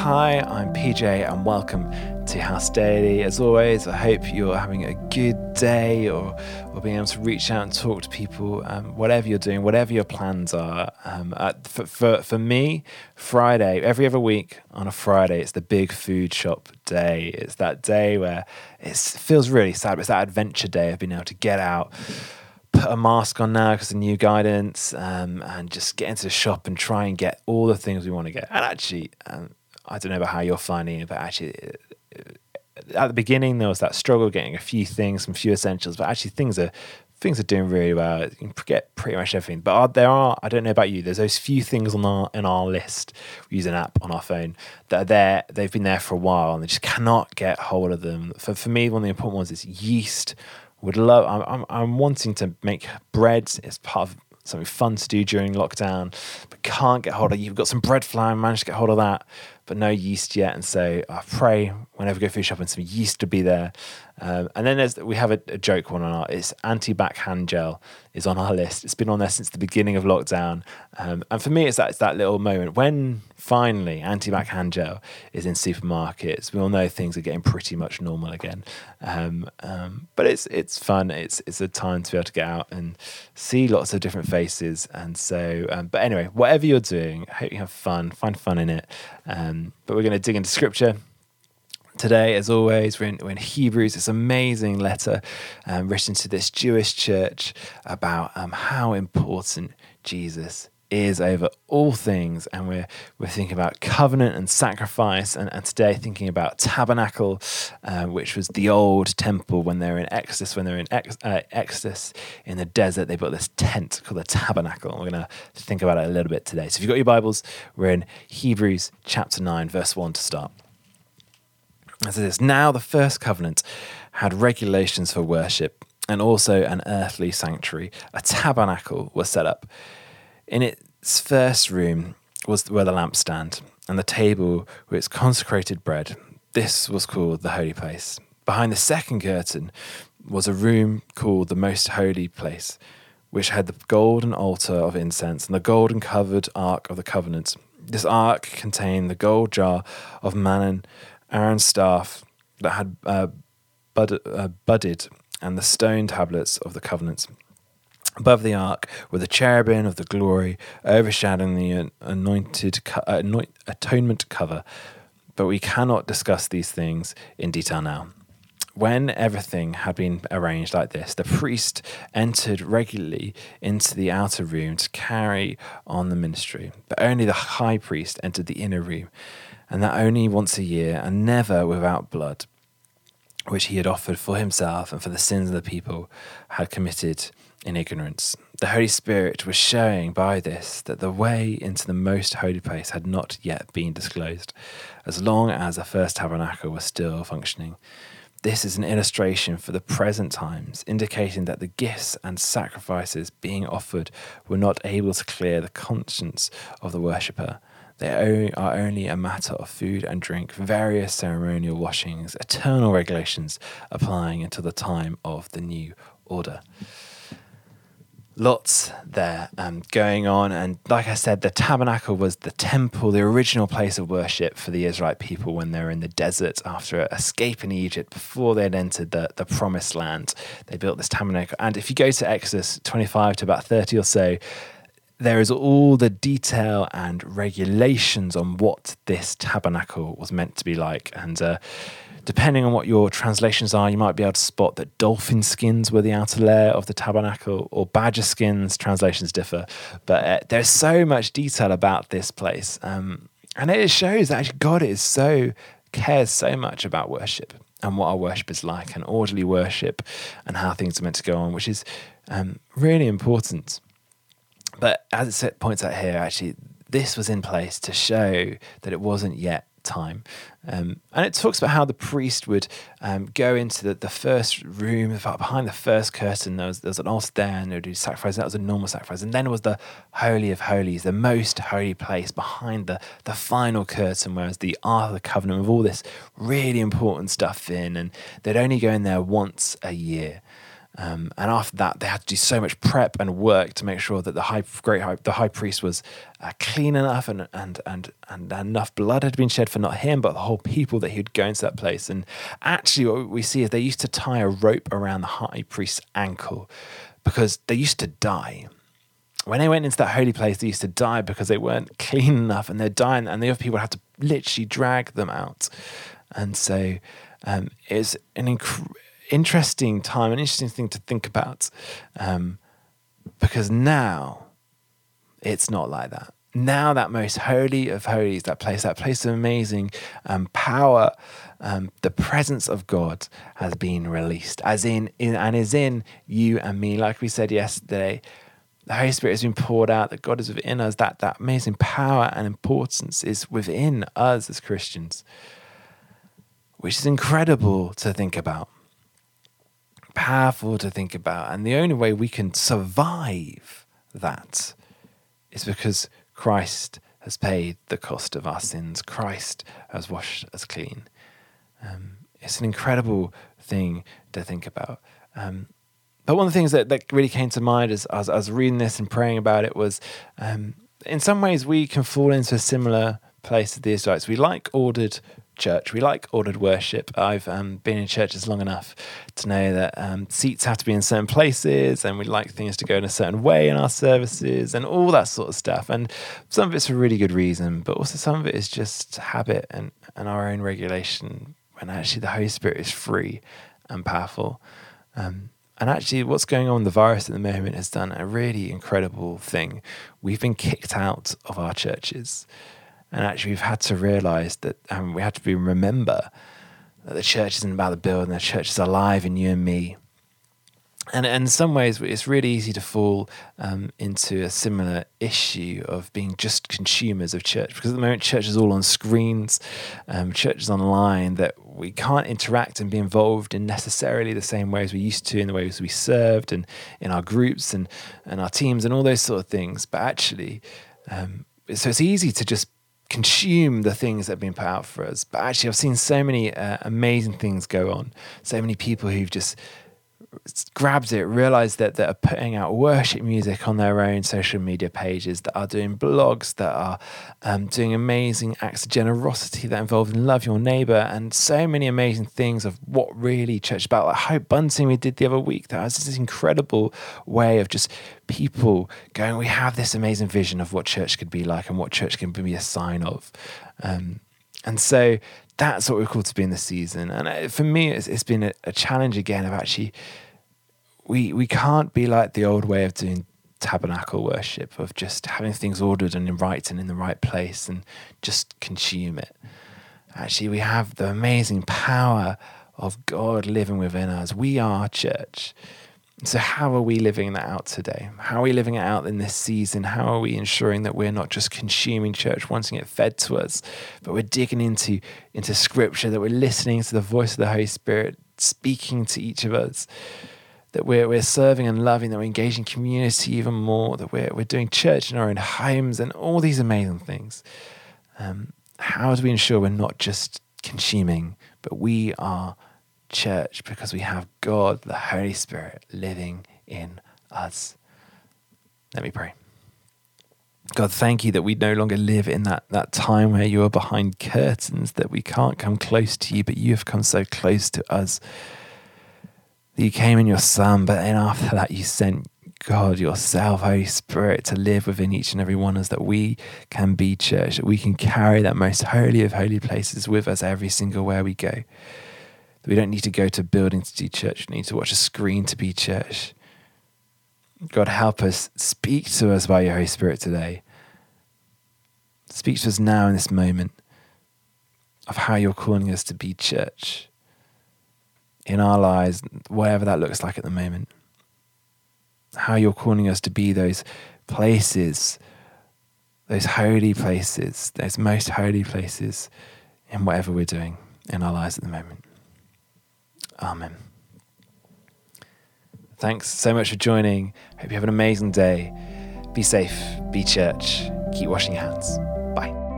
Hi, I'm PJ, and welcome to House Daily. As always, I hope you're having a good day or, or being able to reach out and talk to people, um, whatever you're doing, whatever your plans are. Um, for, for, for me, Friday, every other week on a Friday, it's the big food shop day. It's that day where it feels really sad, but it's that adventure day of being able to get out put a mask on now because of new guidance um, and just get into the shop and try and get all the things we want to get. And actually, um, I don't know about how you're finding it, but actually, uh, at the beginning there was that struggle getting a few things, some few essentials, but actually things are things are doing really well. You can get pretty much everything. But are, there are, I don't know about you, there's those few things on our in our list. We use an app on our phone that are there. They've been there for a while, and they just cannot get hold of them. For for me, one of the important ones is yeast would love. I'm, I'm, I'm wanting to make bread. It's part of something fun to do during lockdown, but can't get hold of. You've got some bread flour, managed to get hold of that, but no yeast yet. And so I pray whenever we go food shopping, some yeast to be there. Um, and then there's we have a, a joke one on our it's antibac hand gel is on our list. It's been on there since the beginning of lockdown, um, and for me, it's that it's that little moment when finally antibac hand gel is in supermarkets. We all know things are getting pretty much normal again, um, um, but it's it's fun. It's it's a time to be able to get out and see lots of different faces. And so, um, but anyway, whatever you're doing, I hope you have fun. Find fun in it. Um, but we're going to dig into scripture. Today, as always, we're in, we're in Hebrews, this amazing letter um, written to this Jewish church about um, how important Jesus is over all things. And we're, we're thinking about covenant and sacrifice. And, and today, thinking about tabernacle, uh, which was the old temple when they're in Exodus. When they're in ex, uh, Exodus in the desert, they built this tent called the tabernacle. And we're going to think about it a little bit today. So if you've got your Bibles, we're in Hebrews chapter 9, verse 1 to start. As it is now, the first covenant had regulations for worship and also an earthly sanctuary. A tabernacle was set up. In its first room was where the lampstand and the table with its consecrated bread. This was called the holy place. Behind the second curtain was a room called the most holy place, which had the golden altar of incense and the golden covered ark of the covenant. This ark contained the gold jar of manna Aaron's staff that had uh, bud, uh, budded, and the stone tablets of the covenants. Above the ark were the cherubim of the glory, overshadowing the anointed uh, atonement cover. But we cannot discuss these things in detail now. When everything had been arranged like this, the priest entered regularly into the outer room to carry on the ministry, but only the high priest entered the inner room and that only once a year, and never without blood, which he had offered for himself and for the sins of the people had committed in ignorance. The Holy Spirit was showing by this that the way into the most holy place had not yet been disclosed, as long as the first tabernacle was still functioning. This is an illustration for the present times, indicating that the gifts and sacrifices being offered were not able to clear the conscience of the worshipper they are only a matter of food and drink, various ceremonial washings, eternal regulations applying until the time of the new order. Lots there um, going on. And like I said, the tabernacle was the temple, the original place of worship for the Israelite people when they were in the desert after escaping Egypt, before they had entered the, the promised land. They built this tabernacle. And if you go to Exodus 25 to about 30 or so, there is all the detail and regulations on what this tabernacle was meant to be like. And uh, depending on what your translations are, you might be able to spot that dolphin skins were the outer layer of the tabernacle, or badger skins. Translations differ, but uh, there's so much detail about this place, um, and it shows that actually God is so cares so much about worship and what our worship is like, and orderly worship, and how things are meant to go on, which is um, really important. But as it points out here, actually, this was in place to show that it wasn't yet time. Um, and it talks about how the priest would um, go into the, the first room, behind the first curtain, there was, there was an altar there, and they would do sacrifice. That was a normal sacrifice. And then was the Holy of Holies, the most holy place behind the, the final curtain, whereas the Ark of the Covenant, with all this really important stuff in, and they'd only go in there once a year. Um, and after that, they had to do so much prep and work to make sure that the high, great high, the high priest was uh, clean enough and, and and and enough blood had been shed for not him, but the whole people that he would go into that place. And actually, what we see is they used to tie a rope around the high priest's ankle because they used to die. When they went into that holy place, they used to die because they weren't clean enough, and they're dying, and the other people had to literally drag them out. And so um, it's an incredible interesting time, an interesting thing to think about, um, because now it's not like that. Now that most holy of holies, that place, that place of amazing um, power, um, the presence of God has been released, as in, in and is in you and me. Like we said yesterday, the Holy Spirit has been poured out. That God is within us. That that amazing power and importance is within us as Christians, which is incredible to think about powerful to think about. And the only way we can survive that is because Christ has paid the cost of our sins. Christ has washed us clean. Um, it's an incredible thing to think about. Um, but one of the things that, that really came to mind as, I was reading this and praying about it was um, in some ways we can fall into a similar place to the Israelites. We like ordered church. We like ordered worship. I've um, been in churches long enough to know that um, seats have to be in certain places and we like things to go in a certain way in our services and all that sort of stuff. And some of it's for really good reason, but also some of it is just habit and, and our own regulation when actually the Holy Spirit is free and powerful. Um, and actually, what's going on with the virus at the moment has done a really incredible thing. We've been kicked out of our churches. And actually, we've had to realize that um, we have to be remember that the church isn't about the building, the church is alive in you and me. And, and in some ways, it's really easy to fall um, into a similar issue of being just consumers of church because at the moment, church is all on screens, um, church is online, that we can't interact and be involved in necessarily the same ways we used to in the ways we served and in our groups and, and our teams and all those sort of things. But actually, um, so it's easy to just consume the things that have been put out for us. But actually, I've seen so many uh, amazing things go on. So many people who've just grabbed it, realized that that are putting out worship music on their own social media pages, that are doing blogs, that are um, doing amazing acts of generosity that involve love your neighbor, and so many amazing things of what really church about. Like Hope Bunting we did the other week, that was this incredible way of just people going, we have this amazing vision of what church could be like and what church can be a sign of. Um, and so that's what we're called to be in the season. And uh, for me, it's, it's been a, a, challenge again of actually, we we can't be like the old way of doing tabernacle worship of just having things ordered and in writing in the right place and just consume it. Actually, we have the amazing power of God living within us. We are church. So, how are we living that out today? How are we living it out in this season? How are we ensuring that we're not just consuming church, wanting it fed to us, but we're digging into, into scripture, that we're listening to the voice of the Holy Spirit speaking to each of us, that we're, we're serving and loving, that we're engaging community even more, that we're, we're doing church in our own homes, and all these amazing things. Um, how do we ensure we're not just consuming, but we are church because we have God, the Holy Spirit, living in us. Let me pray. God, thank you that we no longer live in that, that time where you are behind curtains, that we can't come close to you, but you have come so close to us. That you came in your Son, but then after that, you sent God yourself, Holy Spirit, to live within each and every one of us, that we can be church, that we can carry that most holy of holy places with us every single where we go. We don't need to go to buildings to do church. We need to watch a screen to be church. God, help us. Speak to us by your Holy Spirit today. Speak to us now in this moment of how you're calling us to be church in our lives, whatever that looks like at the moment. How you're calling us to be those places, those holy places, those most holy places in whatever we're doing in our lives at the moment. Amen. Thanks so much for joining. Hope you have an amazing day. Be safe, be church, keep washing your hands. Bye.